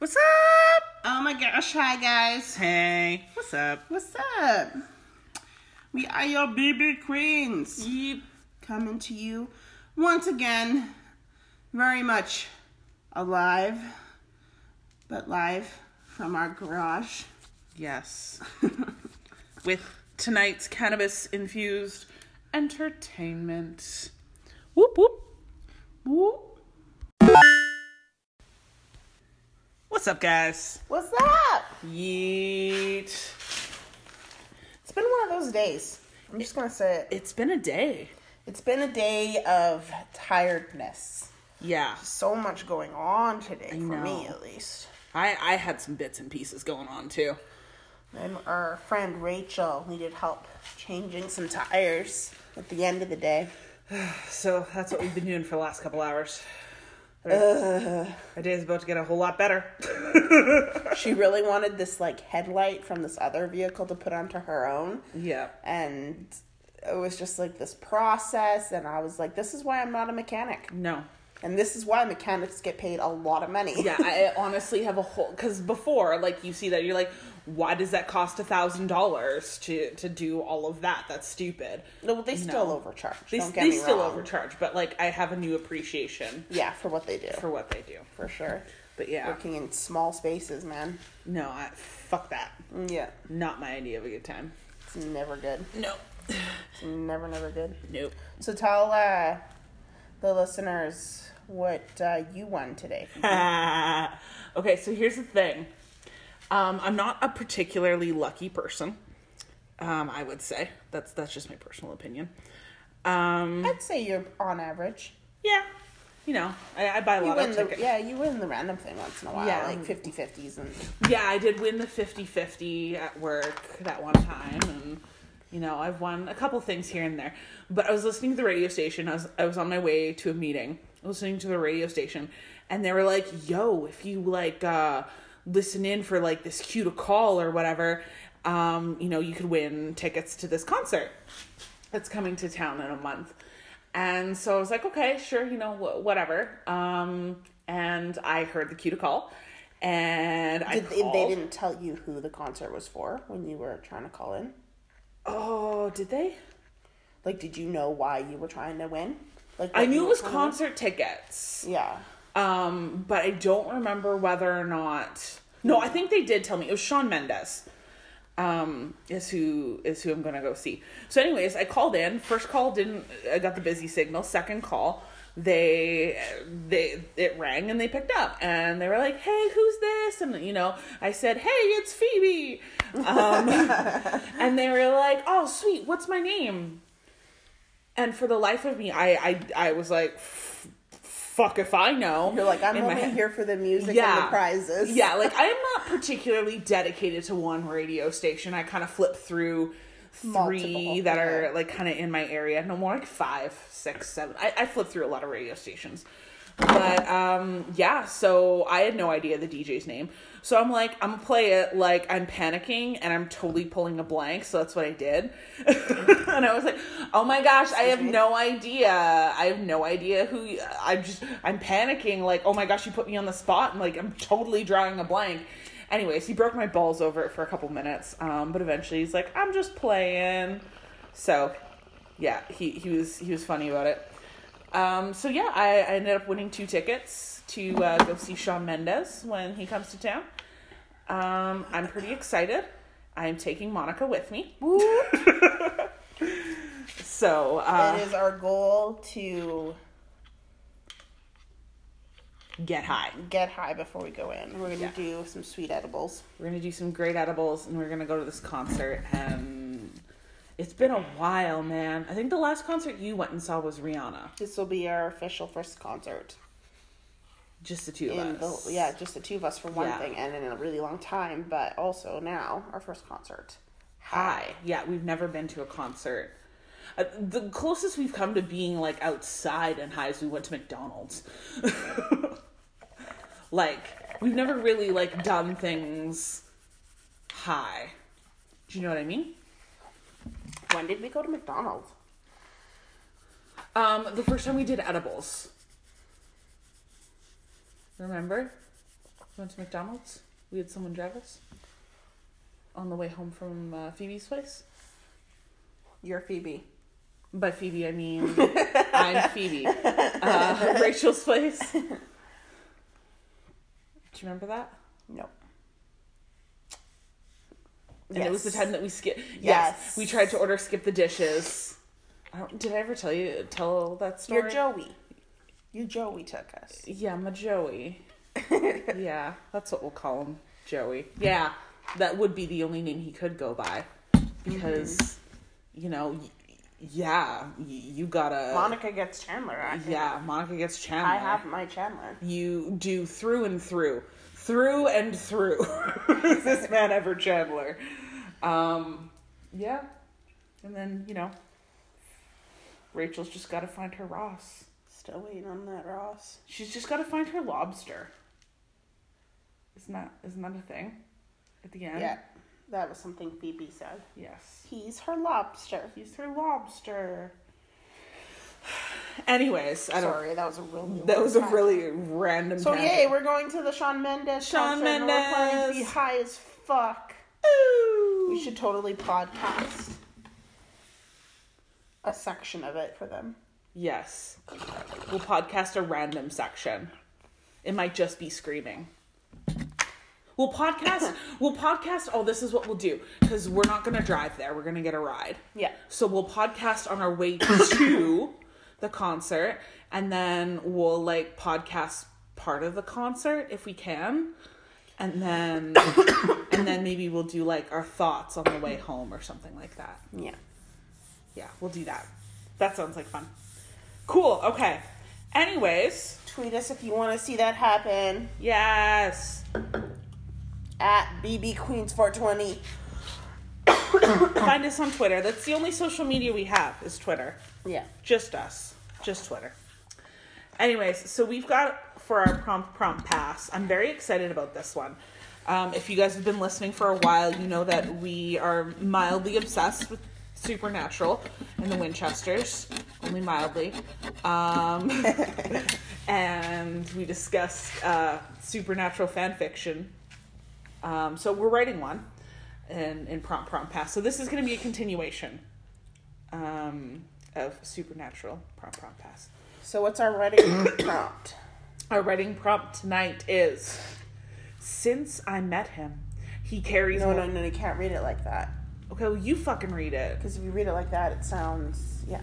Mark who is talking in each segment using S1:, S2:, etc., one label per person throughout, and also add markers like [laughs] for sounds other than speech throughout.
S1: What's up?
S2: Oh my gosh, hi guys.
S1: Hey, what's up?
S2: What's up? We are your BB Queens.
S1: Yep.
S2: Coming to you once again, very much alive, but live from our garage.
S1: Yes. [laughs] With tonight's cannabis infused entertainment. Whoop whoop.
S2: Whoop.
S1: What's up, guys?
S2: What's up?
S1: Yeet.
S2: It's been one of those days. I'm just gonna say it.
S1: It's been a day.
S2: It's been a day of tiredness.
S1: Yeah.
S2: So much going on today, for me at least.
S1: I, I had some bits and pieces going on too.
S2: And our friend Rachel needed help changing some tires at the end of the day. [sighs]
S1: So that's what we've been doing for the last couple hours. Our day is about to get a whole lot better. [laughs]
S2: She really wanted this like headlight from this other vehicle to put onto her own.
S1: yeah.
S2: And it was just like this process. And I was like, this is why I'm not a mechanic.
S1: No.
S2: And this is why mechanics get paid a lot of money.
S1: Yeah, I [laughs] honestly have a whole because before, like you see that you're like, why does that cost a thousand dollars to to do all of that? That's stupid.
S2: no, they still
S1: No.
S2: overcharge.
S1: They,
S2: Don't get
S1: they still
S2: wrong.
S1: overcharge, but like I have a new appreciation
S2: Yeah, for what they do.
S1: for what they do.
S2: For sure.
S1: But yeah,
S2: Working in small spaces, man.
S1: no, I, fuck that.
S2: Yeah.
S1: Not my idea of a good time.
S2: It's never good.
S1: No,
S2: It's never, never good.
S1: nope.
S2: So tell uh, the listeners what uh, you won today. [laughs]
S1: okay, so here's the thing. Um, I'm not a particularly lucky person. Um, I would say that's that's just my personal opinion. Um,
S2: I'd say you're on average.
S1: yeah, you know, I, I buy a lot of
S2: the
S1: tickets.
S2: yeah, you win the random thing once in a while,
S1: Yeah.
S2: like 50-50s and
S1: Yeah, I did win the 50-50 at work that one time and you know, I've won a couple things here and there. But I was listening to the radio station. I was I was on my way to a meeting. Listening to the radio station and they were like, "Yo, if you like uh listen in for like this cue to call or whatever, um, you know, you could win tickets to this concert that's coming to town in a month." And so I was like, "Okay, sure, you know, wh- whatever." Um and I heard the cue to call and I
S2: did they, didn't tell you who the concert was for when you were trying to call in?
S1: Oh, did they?
S2: Like, did you know why you were trying to win? Like,
S1: I knew it was concert tickets.
S2: Yeah.
S1: Um, but I don't remember whether or not. No, I think they did tell me it was Shawn Mendes. Um, is who is who I'm gonna go see. So, anyways, I called in. First call didn't. I got the busy signal. Second call, they they it rang and they picked up and they were like, "Hey, who's this?" And you know, I said, "Hey, it's Phoebe." Um, [laughs] and they were like, "Oh, sweet. What's my name?" And for the life of me, I I I was like, "F- "Fuck if I know."
S2: You're like, I'm
S1: in
S2: only here for the music and the prizes.
S1: Yeah, [laughs] like I am not particularly dedicated to one radio station. I kind of flip through three
S2: Multiple,
S1: that
S2: yeah.
S1: are like kind of in my area. No more like five, six, seven. I, I flip through a lot of radio stations. But um yeah, so I had no idea the DJ's name. So I'm like, I'm gonna play it like I'm panicking and I'm totally pulling a blank. So that's what I did. [laughs] and I was like, oh my gosh, I have no idea. I have no idea who you, I'm just I'm panicking like, oh my gosh, you put me on the spot and like I'm totally drawing a blank. Anyways, he broke my balls over it for a couple minutes. Um, but eventually he's like, I'm just playing. So yeah, he, he was he was funny about it. Um, so yeah, I, I ended up winning two tickets to uh, go see Shawn Mendes when he comes to town. Um, I'm pretty excited. I'm taking Monica with me. So uh,
S2: It is our goal to
S1: get high.
S2: get high before we go in. We're gonna
S1: Yeah.
S2: do some sweet edibles.
S1: We're gonna do some great edibles, and we're gonna go to this concert. And it's been a while, man. I think the last concert you went and saw was Rihanna.
S2: This will be our official first concert.
S1: Just the two of
S2: In the,
S1: us.
S2: yeah, just the two of us for one
S1: Yeah.
S2: thing, and in a really long time. But also now our first concert.
S1: Hi. Yeah, we've never been to a concert. Uh, the closest we've come to being like outside and high is we went to McDonald's. [laughs] like we've never really like done things high. Do you know what I mean?
S2: When did we go to McDonald's?
S1: Um, the first time we did edibles. Remember? We went to McDonald's. We had someone drive us on the way home from uh, Phoebe's place.
S2: You're Phoebe.
S1: By Phoebe, I mean [laughs] I'm Phoebe. Uh, [laughs] Rachel's place. Do you remember that?
S2: No.
S1: And it was the time that we skip. Yes.
S2: Yes.
S1: we tried to order skip the dishes. I don't, did I ever tell you tell that story?
S2: You're Joey. You Joey took us.
S1: Yeah, my Joey. [laughs] yeah, that's what we'll call him, Joey. Yeah, that would be the only name he could go by, because, you know, y- yeah, y- you gotta.
S2: Monica gets Chandler. I think.
S1: Yeah, Monica gets Chandler.
S2: I have my Chandler.
S1: You do through and through, through and through. [laughs] Is this man ever Chandler? Um, yeah, and then you know, Rachel's just got to find her Ross.
S2: Still waiting on that Ross.
S1: She's just got to find her lobster. Isn't that isn't that a thing? At the end.
S2: Yeah, that was something Phoebe said.
S1: Yes.
S2: He's her lobster.
S1: He's her lobster. [sighs] Anyways, I don't.
S2: Sorry, that was a really.
S1: That was a really random.
S2: So
S1: tangent.
S2: yay, we're going to the Shawn Mendes. Concert and We're planning to be high as fuck.
S1: Ooh.
S2: We should totally podcast a section of it for them.
S1: Yes. We'll podcast a random section. It might just be screaming. We'll podcast. [laughs] we'll podcast. Oh, this is what we'll do because we're not gonna drive there. We're gonna get a ride.
S2: Yeah.
S1: So we'll podcast on our way to the concert, and then we'll like podcast part of the concert if we can, and then [coughs] and then maybe we'll do like our thoughts on the way home or something like that.
S2: Yeah.
S1: Yeah, we'll do that. That sounds like fun. Cool. Okay. Anyways,
S2: Tweet us if you want to see that happen
S1: yes.
S2: at BB Queens 420.
S1: Find us on Twitter. That's the only social media we have is Twitter.
S2: Yeah.
S1: Just us. Just Twitter. Anyways, so we've got for our prompt prompt pass. I'm very excited about this one. Um, if you guys have been listening for a while, you know that we are mildly obsessed with Supernatural and the Winchesters, only mildly. Um, [laughs] and we discussed uh, Supernatural fan fiction. Um, so we're writing one in, in prompt prompt pass. So this is going to be a continuation um, of Supernatural prompt prompt pass.
S2: So what's our writing [coughs] prompt?
S1: Our writing prompt tonight is Since I met him, he carries.
S2: No, no, no, you can't read it like that.
S1: Okay, well, you fucking read it.
S2: Because if you read it like that, it sounds, yeah.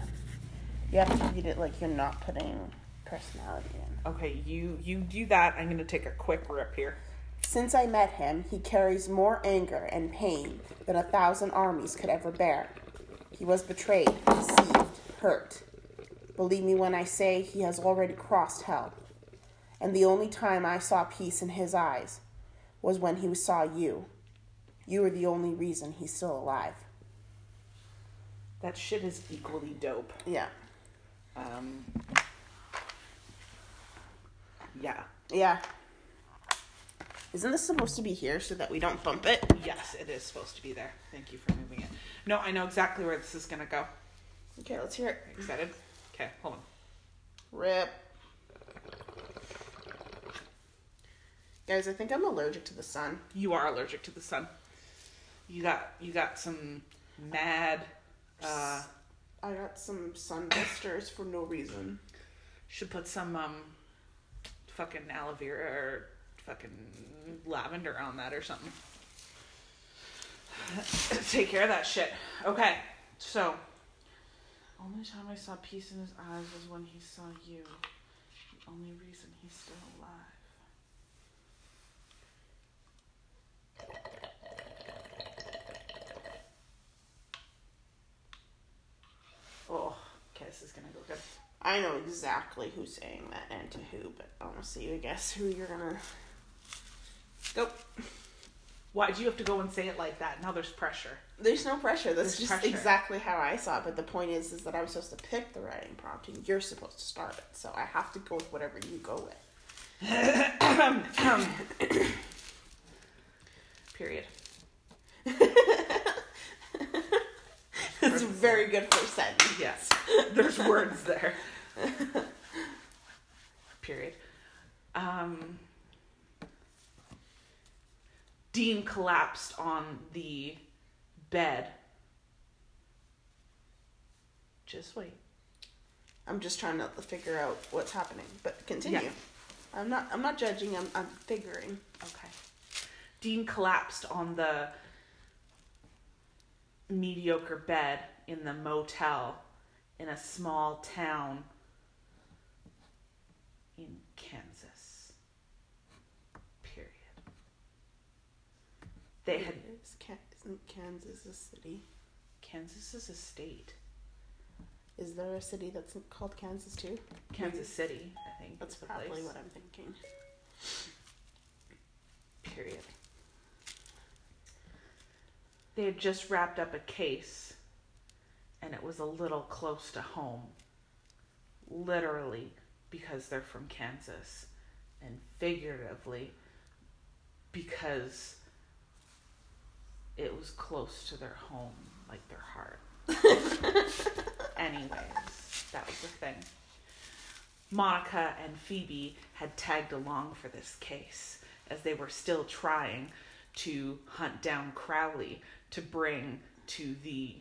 S2: You have to read it like you're not putting personality in.
S1: Okay, you you do that. I'm gonna take a quick rip here.
S2: Since I met him, he carries more anger and pain than a thousand armies could ever bear. He was betrayed, deceived, hurt. Believe me when I say he has already crossed hell. And the only time I saw peace in his eyes was when he saw you. You are the only reason he's still alive.
S1: That shit is equally dope.
S2: Yeah.
S1: Um, yeah.
S2: Yeah. Isn't this supposed to be here so that we don't bump it?
S1: Yes, it is supposed to be there. Thank you for moving it. No, I know exactly where this is gonna go.
S2: Okay, let's hear it.
S1: Excited? Okay, hold on.
S2: Rip. Guys, I think I'm allergic to the sun.
S1: You are allergic to the sun. You got you got some mad. Uh,
S2: I got some sun blisters for no reason.
S1: should put some um, fucking aloe vera or fucking lavender on that or something. [coughs] Take care of that shit. Okay, so. Only time I saw peace in his eyes was when he saw you. The only reason he's still alive. Oh, okay, this is gonna go good.
S2: I know exactly who's saying that and to who, but I want to see I guess who you're gonna.
S1: Go. Why do you have to go and say it like that? Now there's pressure.
S2: There's no pressure. That's
S1: There's
S2: just
S1: pressure.
S2: exactly how I saw it. But the point is, is that I'm supposed to pick the writing prompt, and you're supposed to start it. So I have to go with whatever you go with. [coughs] [coughs]
S1: Period. [laughs]
S2: It's very good for sentence.
S1: Yes. There's words there. Period. Um Dean collapsed on the bed. Just wait.
S2: I'm just trying to figure out what's happening, but continue.
S1: Yeah.
S2: I'm not. I'm not judging. I'm. I'm figuring.
S1: Okay. Dean collapsed on the mediocre bed in the motel in a small town in Kansas. Period. They had
S2: Isn't Kansas a city?
S1: Kansas is a state.
S2: Is there a city that's called Kansas too?
S1: Kansas City, I think.
S2: That's probably
S1: place.
S2: what I'm thinking.
S1: Period. They had just wrapped up a case, and it was a little close to home. Literally, because they're from Kansas, and figuratively, because it was close to their home, like their heart. [laughs] Anyways, that was the thing. Monica and Phoebe had tagged along for this case as they were still trying to hunt down Crowley to bring to the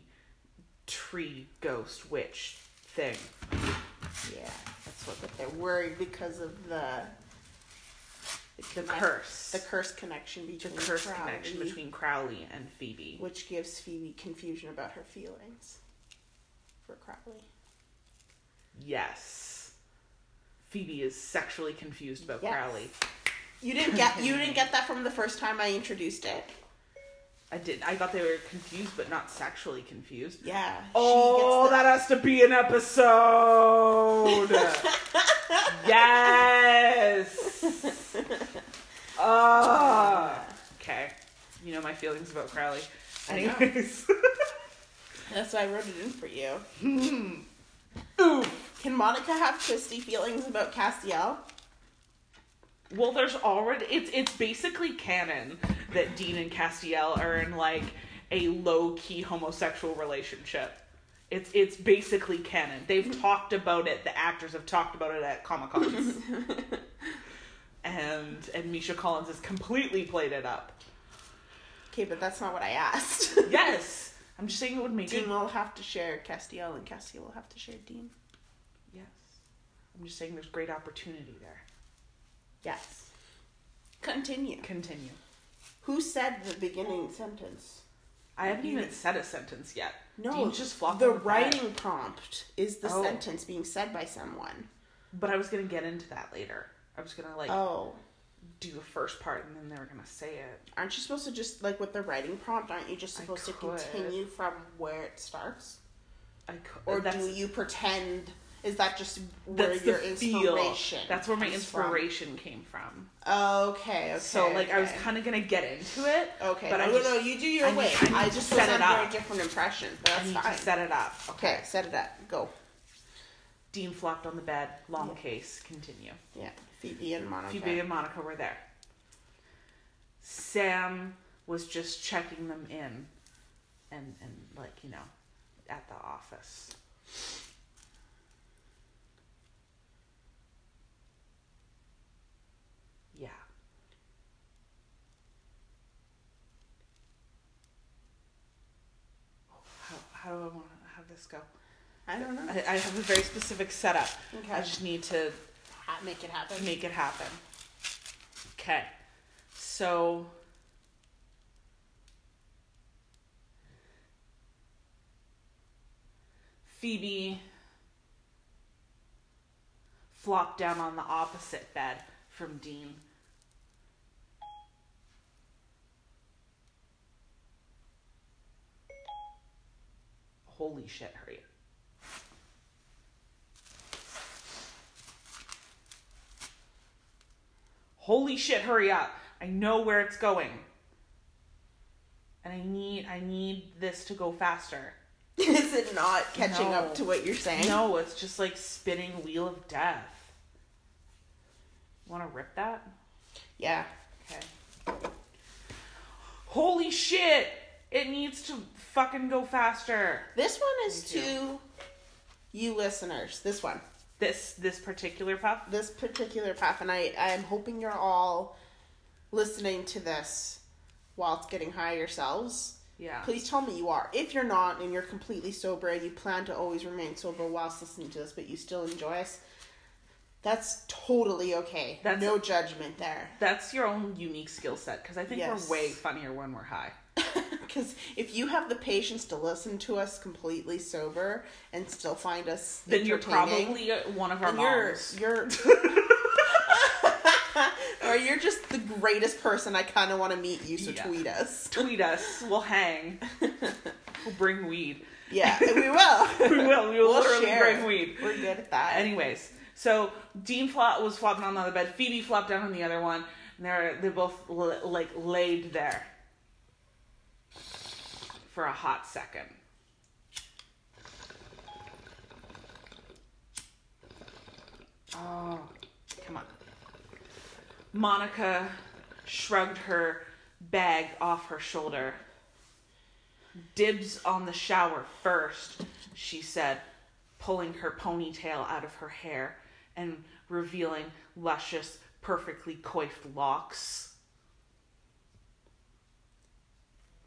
S1: tree ghost witch thing.
S2: Yeah, that's what. They're worried because of the
S1: The
S2: connect-
S1: curse.
S2: the curse connection between The
S1: curse
S2: Crowley,
S1: connection between Crowley and Phoebe.
S2: which gives Phoebe confusion about her feelings for Crowley.
S1: Yes. Phoebe is sexually confused about
S2: Yes.
S1: Crowley.
S2: You didn't get you didn't get that from the first time I introduced it.
S1: I did. I thought they were confused, but not sexually confused.
S2: Yeah.
S1: Oh,
S2: the-
S1: that has to be an episode. [laughs] yes. [laughs] Ah. okay. You know my feelings about Crowley. Anyways. [laughs]
S2: That's why I wrote it in for you.
S1: Ooh.
S2: Can Monica have twisty feelings about Castiel?
S1: Well, there's already it's it's basically canon that Dean and Castiel are in like a low key homosexual relationship. It's it's basically canon. They've talked about it. The actors have talked about it at Comic Cons. [laughs] and and Misha Collins has completely played it up.
S2: Okay, but that's not what I asked. [laughs]
S1: Yes, I'm just saying it would make
S2: Dean
S1: it.
S2: will have to share Castiel, and Castiel will have to share Dean.
S1: Yes, I'm just saying there's great opportunity there.
S2: Yes. Continue.
S1: Continue.
S2: Who said the beginning sentence?
S1: I haven't even said a sentence yet.
S2: No,
S1: Dean just flopped
S2: the
S1: on bed.
S2: writing prompt is the
S1: Oh.
S2: sentence being said by someone.
S1: But I was gonna get into that later. I was gonna like
S2: Oh,
S1: do the first part and then they were gonna say it.
S2: aren't you supposed to just like with the writing prompt? Aren't you just supposed to continue from where it starts,
S1: I could,
S2: or do you pretend? Is that just where
S1: that's
S2: your inspiration?
S1: feel. That's where my
S2: comes from?
S1: inspiration came from.
S2: Okay, okay.
S1: So like I was kind of gonna get into it.
S2: Okay,
S1: but
S2: no,
S1: I
S2: no,
S1: just-
S2: no, you do your
S1: I
S2: way.
S1: I need
S2: I,
S1: to
S2: just
S1: set it
S2: under
S1: up.
S2: a different impression, but
S1: I
S2: that's
S1: need
S2: fine.
S1: to set it up.
S2: okay, set it up. Go.
S1: Dean flopped on the bed. Long
S2: Yeah.
S1: case. Continue.
S2: Yeah, Phoebe and Monica.
S1: Phoebe and Monica were there. Sam was just checking them in, and and like you know, at the office. Yeah. How, do I want to have this go?
S2: I don't know.
S1: I, I have a very specific setup.
S2: Okay.
S1: I just need to
S2: Ha- make it happen.
S1: make it happen. Okay. So Phoebe flopped down on the opposite bed from Dean. Holy shit, hurry. Holy shit, hurry up. I know where it's going. And I need I need this to go faster. [laughs]
S2: Is it not catching
S1: No.
S2: up to what you're saying?
S1: No, it's just like spinning wheel of death. Want to rip that?
S2: Yeah.
S1: Okay. Holy shit! It needs to fucking go faster.
S2: This one is to you listeners. This one.
S1: This this particular puff.
S2: This particular path, and I I am hoping you're all listening to this whilst getting high yourselves,
S1: Yeah.
S2: please tell me you are. If you're not and you're completely sober and you plan to always remain sober whilst listening to this, but you still enjoy us, that's totally okay.
S1: That's-
S2: no judgment there.
S1: That's your own unique skill set because I think
S2: Yes.
S1: we're way funnier when we're high. [laughs]
S2: Because if you have the patience to listen to us completely sober and still find us
S1: Then you're probably uh, one of our
S2: then you're
S1: moms.
S2: you're [laughs] [laughs] or you're just the greatest person I kind of want to meet you. So
S1: Yeah.
S2: tweet us.
S1: Tweet us. We'll hang. we'll bring weed.
S2: Yeah, we will.
S1: We will. We will
S2: We'll
S1: literally
S2: share.
S1: bring weed.
S2: We're good at that.
S1: Anyways, so Dean flop was flopping on the other bed. Phoebe flopped down on the other one. And they're they both l- like laid there for a hot second. Oh, come on. Monica shrugged her bag off her shoulder. Dibs on the shower first, she said, pulling her ponytail out of her hair and revealing luscious, perfectly coiffed locks.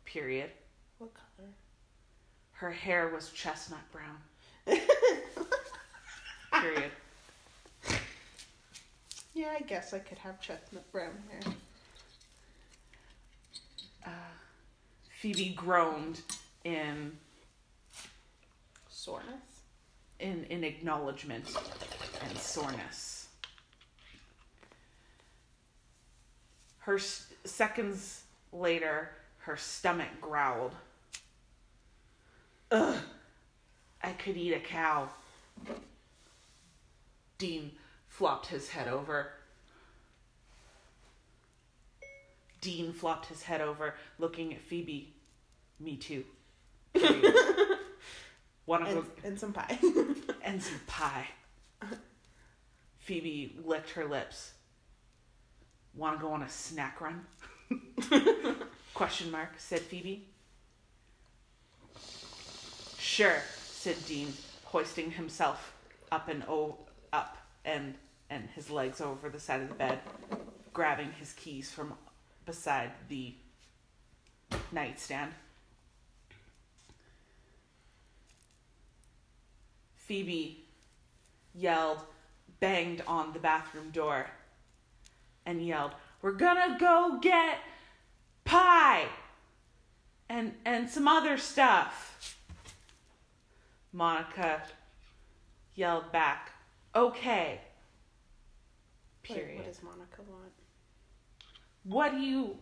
S1: Period. Her hair was chestnut brown. [laughs] Period.
S2: Yeah, I guess I could have chestnut brown hair.
S1: Uh, Phoebe groaned in
S2: Soreness.
S1: in, in acknowledgement and soreness. Her seconds later, her stomach growled. Ugh, I could eat a cow. Dean flopped his head over. Dean flopped his head over, looking at Phoebe. Me too. [laughs] Wanna
S2: And, and some pie. [laughs]
S1: and some pie. Phoebe licked her lips. Want to go on a snack run? [laughs] Question mark, said Phoebe. Sure, said Dean, hoisting himself up and o- up and and his legs over the side of the bed, grabbing his keys from beside the nightstand. Phoebe yelled, banged on the bathroom door, and yelled, "We're gonna go get pie and and some other stuff." Monica yelled back, "Okay."
S2: Wait,
S1: Period.
S2: what does Monica want?
S1: What do you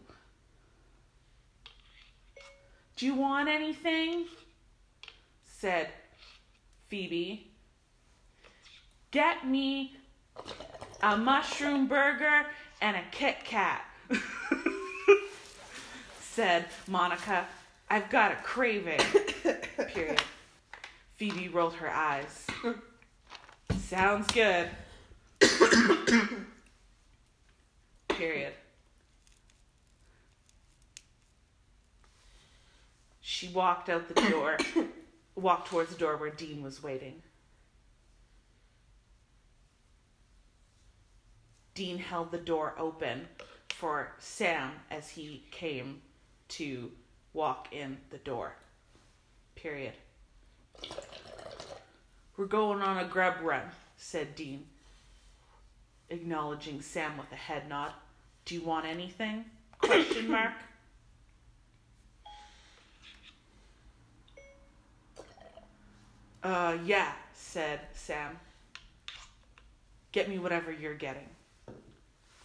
S1: Do you want anything? said Phoebe. Get me a mushroom burger and a Kit Kat. [laughs] said Monica. I've got a craving. Period. Phoebe rolled her eyes. [laughs] Sounds good. [coughs] Period. She walked out the door, [coughs] walked towards the door where Dean was waiting. Dean held the door open for Sam as he came to walk in the door. Period. We're going on a grub run, said Dean, acknowledging Sam with a head nod. Do you want anything? [coughs] Question mark. Uh, yeah, said Sam. Get me whatever you're getting.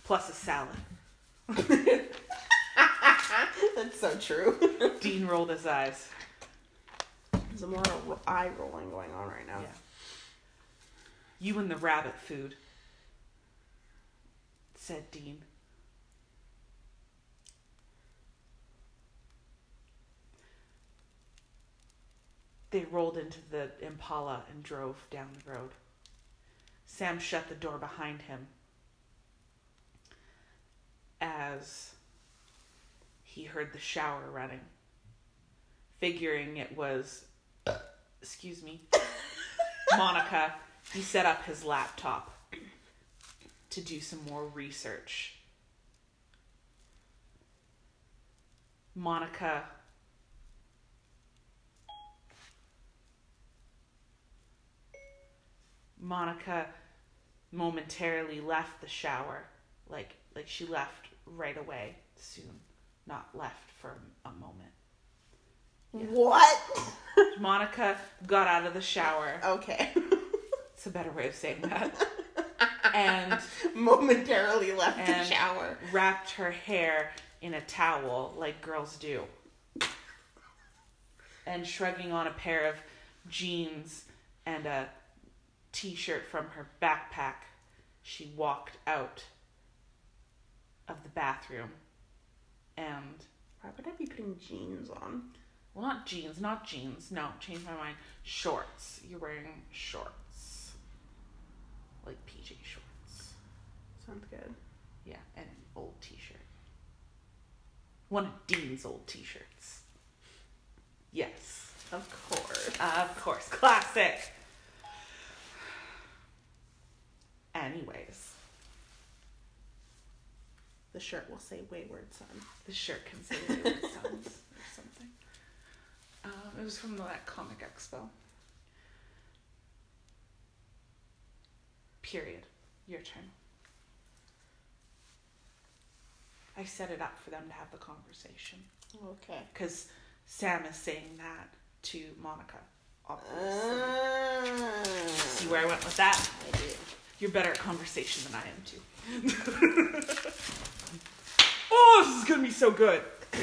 S1: Plus a salad. [laughs]
S2: That's so true.
S1: Dean rolled his eyes.
S2: There's a lot of eye rolling going on right now.
S1: Yeah. You and the rabbit food, said Dean. They rolled into the Impala and drove down the road. Sam shut the door behind him as he heard the shower running, figuring it was, excuse me, [laughs] Monica, he set up his laptop to do some more research. Monica Monica momentarily left the shower, like like she left right away, soon, not left for a moment.
S2: What? [laughs]
S1: Monica got out of the shower.
S2: okay. [laughs]
S1: It's a better way of saying that. [laughs] and
S2: Momentarily left
S1: And-
S2: the shower.
S1: wrapped her hair in a towel like girls do. And shrugging on a pair of jeans and a t shirt from her backpack, she walked out of the bathroom. And,
S2: Why would I be putting jeans on?
S1: well, not jeans, not jeans. No, change my mind. Shorts. You're wearing shorts. Like PJ shorts.
S2: Sounds good.
S1: Yeah, and an old t shirt. One of Dean's old t shirts. Yes.
S2: Of course.
S1: Of course. Classic. Anyways,
S2: The shirt will say Wayward Son.
S1: the shirt can say Wayward Sons [laughs] or something. Um, it was from that comic expo. Period. Your turn. I set it up for them to have the conversation.
S2: Okay.
S1: because Sam is saying that to Monica. Obviously.
S2: Uh,
S1: See where I went with that?
S2: I do.
S1: You're better at conversation than I am too. [laughs] oh, this is gonna be so good. [clears throat]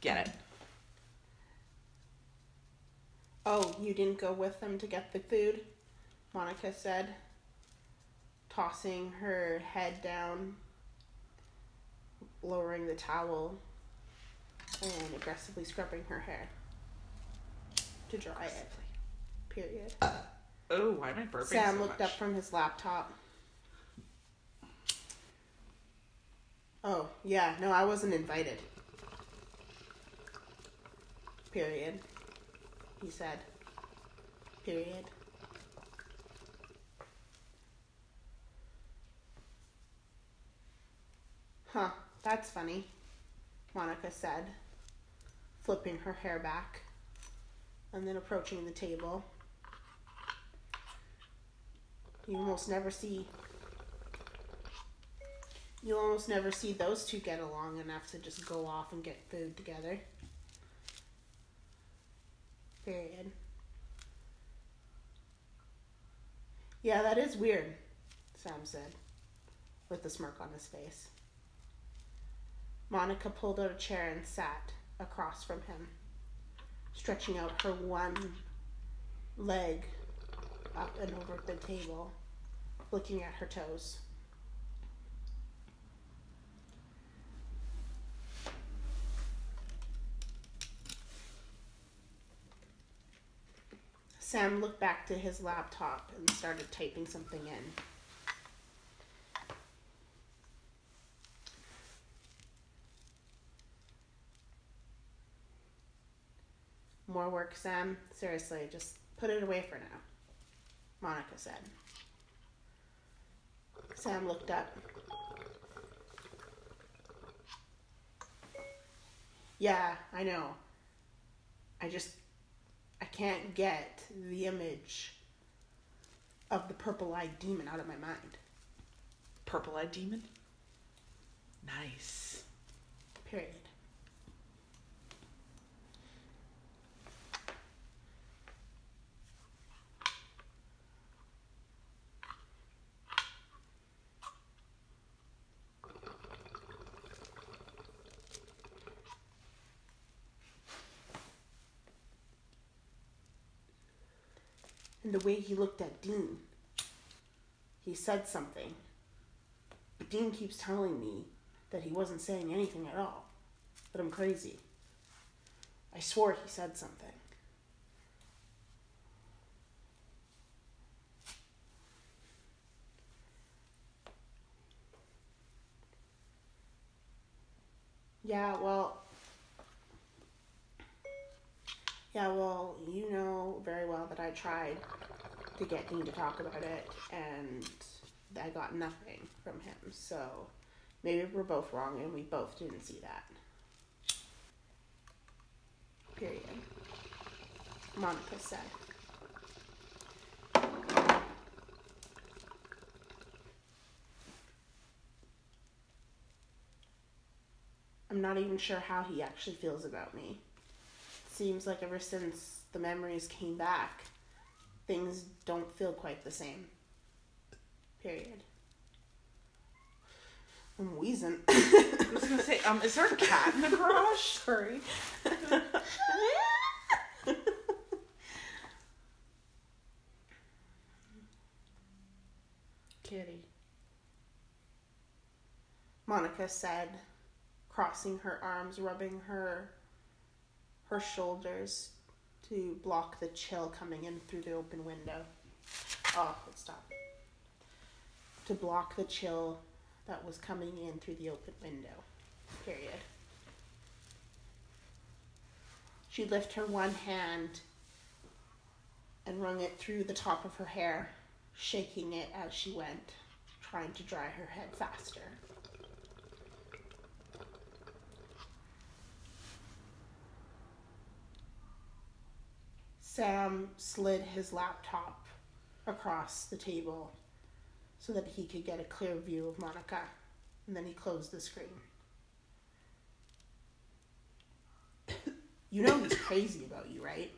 S1: Get it?
S2: Oh, you didn't go with them to get the food? Monica said, tossing her head down, lowering the towel, and aggressively scrubbing her hair to dry it. Period.
S1: Oh, why am I burping
S2: Sam
S1: so
S2: looked
S1: much?
S2: up from his laptop. Oh, yeah, no, I wasn't invited. Period. He said. Period. Huh, that's funny, Monica said, flipping her hair back and then approaching the table. You almost never see. You almost never see those two get along enough to just go off and get food together. Period. Yeah, that is weird, Sam said, with a smirk on his face. Monica pulled out a chair and sat across from him, stretching out her one leg up and over the table, looking at her toes. Sam looked back to his laptop and started typing something in. More work, Sam. Seriously, just put it away for now. Monica said. Sam looked up. Yeah, I know. I just I can't get the image of the purple-eyed demon out of my mind.
S1: Purple eyed demon? Nice.
S2: Period. And the way he looked at Dean, he said something. But Dean keeps telling me that he wasn't saying anything at all. That I'm crazy. I swore he said something. Yeah, well. Yeah, well, you know very well that I tried to get Dean to talk about it, and I got nothing from him. So maybe we're both wrong and we both didn't see that. Period. Monica said. I'm not even sure how he actually feels about me. Seems like ever since the memories came back, things don't feel quite the same. Period. I'm wheezing.
S1: I was gonna say, um, is there a cat in the garage? [laughs]
S2: Sorry.
S1: Kitty.
S2: Monica said, crossing her arms, rubbing her her shoulders to block the chill coming in through the open window. Oh, it. To block the chill that was coming in through the open window. Period. She lifted her one hand and wrung it through the top of her hair, shaking it as she went, trying to dry her head faster. Sam slid his laptop across the table so that he could get a clear view of Monica, and then he closed the screen. You know he's crazy about you, right?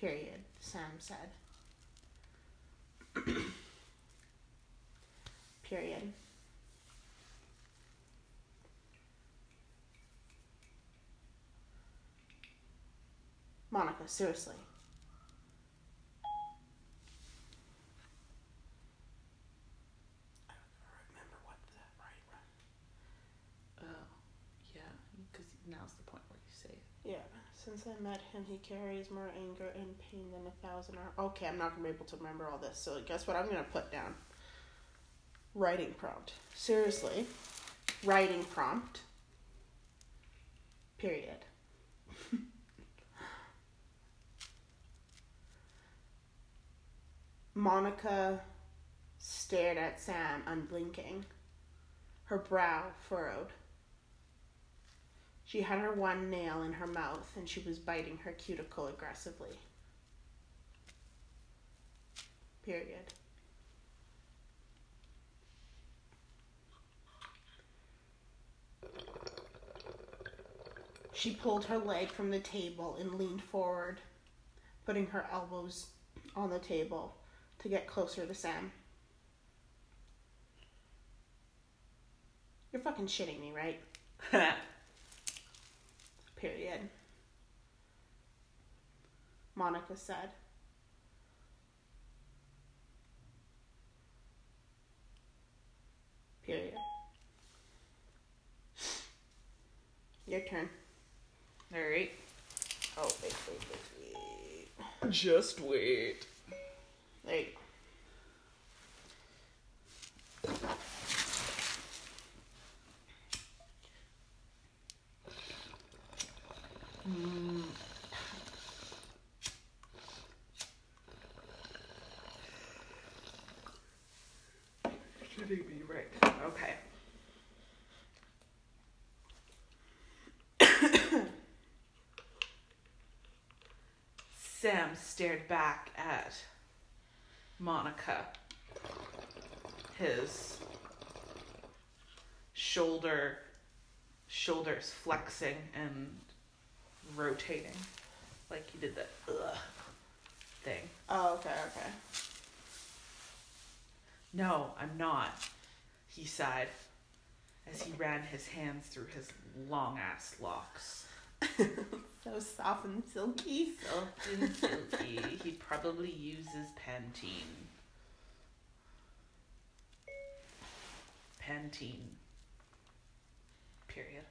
S2: Period, Sam said. [coughs] Period. Monica, seriously. I don't remember what that right
S1: Oh, yeah, because now's the point where you say it.
S2: Yeah, since I met him, he carries more anger and pain than a thousand are. Okay, I'm not gonna be able to remember all this, so guess what I'm gonna put down? Writing prompt. Seriously, writing prompt. Period. Monica stared at Sam, unblinking, her brow furrowed. She had her one nail in her mouth and she was biting her cuticle aggressively. Period. She pulled her leg from the table and leaned forward, putting her elbows on the table to get closer to Sam. You're fucking shitting me, right? [laughs] Period. Monica said. Period. Your turn.
S1: All right.
S2: Oh, wait, wait, wait, wait.
S1: Just wait.
S2: There you go.
S1: Should be right? Okay. [coughs] Sam stared back at Monica. His shoulder shoulders flexing and rotating like he did that ugh thing.
S2: Oh, okay, okay.
S1: No, I'm not, he sighed as he ran his hands through his long ass locks. [laughs]
S2: So soft and silky.
S1: Soft and silky. he probably uses Pantene. Pantene. Period.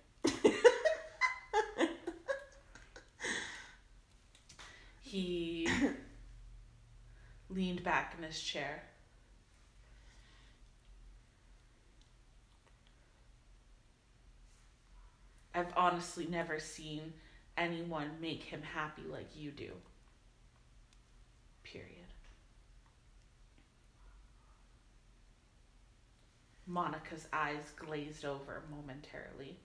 S1: he leaned back in his chair. I've honestly never seen anyone make him happy like you do. Period. Monica's eyes glazed over momentarily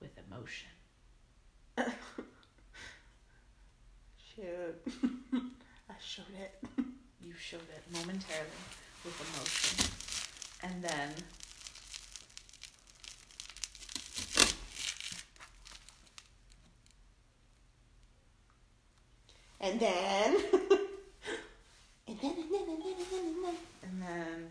S1: with emotion. [laughs]
S2: Shoot. [laughs] I showed it. [laughs]
S1: You showed it momentarily with emotion. And then
S2: And then. [laughs] and then, and then, and then, and then, and then.
S1: and then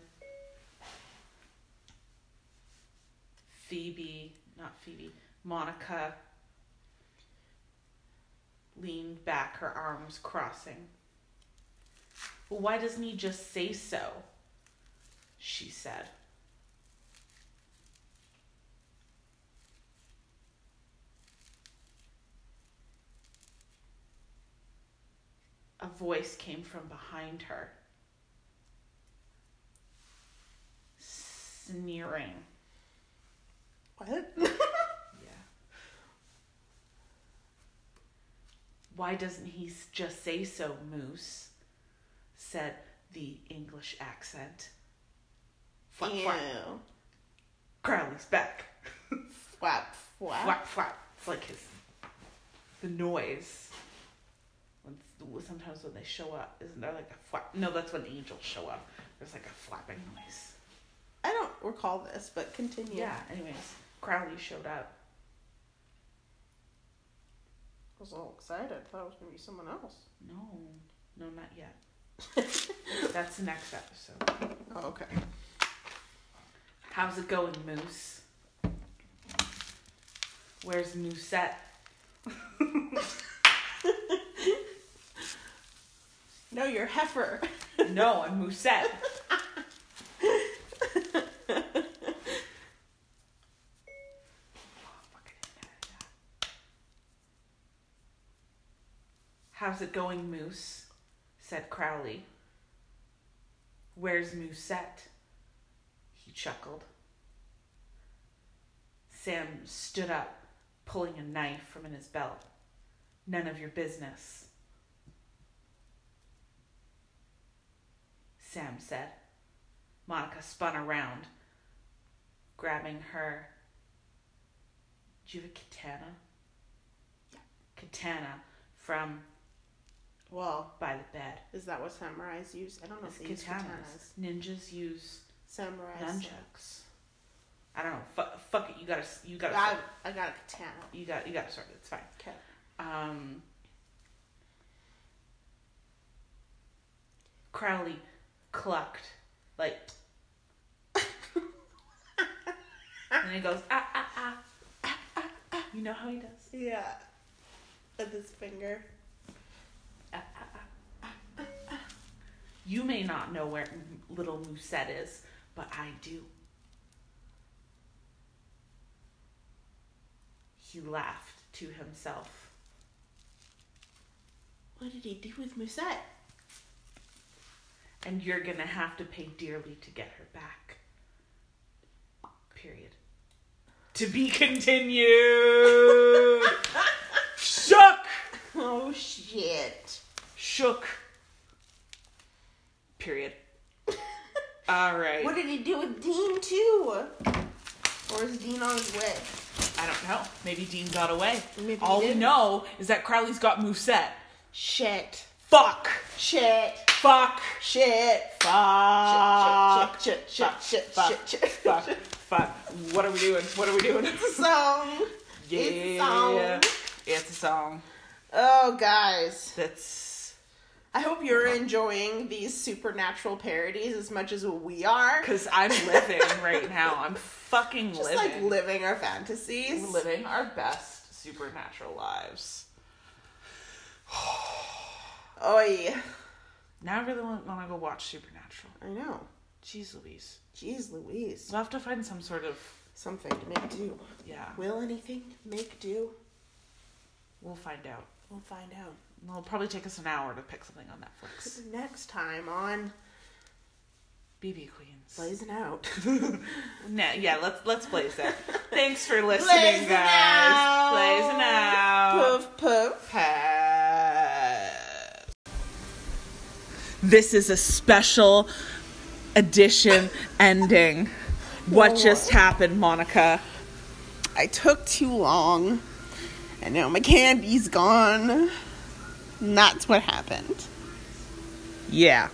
S1: Phoebe, not Phoebe, Monica leaned back, her arms crossing. Well, why doesn't he just say so? She said. A voice came from behind her, sneering.
S2: What? [laughs]
S1: Yeah. Why doesn't he just say so, Moose? said the English accent. Flap, flap.
S2: Ew.
S1: Crowley's back. [laughs]
S2: Flap, flap.
S1: flap, flap. It's like his, the noise. When, sometimes when they show up, isn't there like a flap? No, that's when angels show up. There's like a flapping noise.
S2: I don't recall this, but continue.
S1: Yeah, anyways, Crowley showed up.
S2: I was all excited. Thought it was going to be someone else.
S1: No, no, not yet. [laughs] That's the next episode.
S2: Oh, okay.
S1: How's it going, Moose? Where's Moosette? [laughs]
S2: No, you're heifer. [laughs]
S1: No, I'm Musette. How's it going, Moose? said Crowley. Where's Moosette? He chuckled. Sam stood up, pulling a knife from in his belt. None of your business. Sam said. Monica spun around, grabbing her. Do you have a katana?
S2: Yeah.
S1: Katana from
S2: Well,
S1: by the bed.
S2: is that what samurais use? I don't know
S1: It's
S2: if they use
S1: katanas.
S2: katanas.
S1: Ninjas use
S2: Samurais.
S1: nunchucks. I don't know. Fuck, fuck it. You gotta. You gotta.
S2: I, I got a katana.
S1: You got. You gotta start. It's fine.
S2: Okay.
S1: Um. Crowley clucked like, and he goes ah ah ah ah ah. ah. You know how he does.
S2: Yeah. With his finger.
S1: Ah, ah, ah, ah, ah, ah. You may not know where little Musette is, but I do. He laughed to himself.
S2: What did he do with Musette?
S1: And you're gonna have to pay dearly to get her back. Period. To be continued. [laughs] Shook.
S2: Oh shit.
S1: Shook. Period. [laughs] All right.
S2: What did he do with Dean too? Or is Dean on his way?
S1: I don't know. Maybe Dean got away.
S2: Maybe
S1: All we know is that Crowley's got Moosette.
S2: Shit.
S1: Fuck.
S2: Shit.
S1: Fuck.
S2: Shit.
S1: Fuck.
S2: Shit. Shit. Shit.
S1: Fuck.
S2: Shit.
S1: Fuck.
S2: Shit. Shit.
S1: Fuck. Fuck. What are we doing? What are we doing?
S2: It's a song.
S1: Yeah.
S2: It's a song.
S1: It's a song.
S2: Oh, guys.
S1: That's
S2: I hope you're enjoying these supernatural parodies as much as we are.
S1: because I'm living [laughs] right now. I'm fucking
S2: Just
S1: living.
S2: like living our fantasies.
S1: Living our best supernatural lives. [sighs]
S2: Oi.
S1: Now I really want, want to go watch Supernatural.
S2: I know.
S1: Jeez Louise.
S2: Jeez Louise.
S1: We'll have to find some sort of
S2: Something to make do.
S1: yeah.
S2: Will anything make do?
S1: We'll find out.
S2: We'll find out.
S1: It'll probably take us an hour to pick something on Netflix.
S2: Next time on
S1: BB Queens.
S2: Blazing Out. [laughs]
S1: Nah, yeah, let's let's blaze it. [laughs] Thanks for listening,
S2: Blazing
S1: guys.
S2: out.
S1: Blazing out.
S2: Poof poof.
S1: Pass. This is a special edition ending. What just happened, Monica?
S2: I took too long. And now my candy's gone. And that's what happened.
S1: Yeah.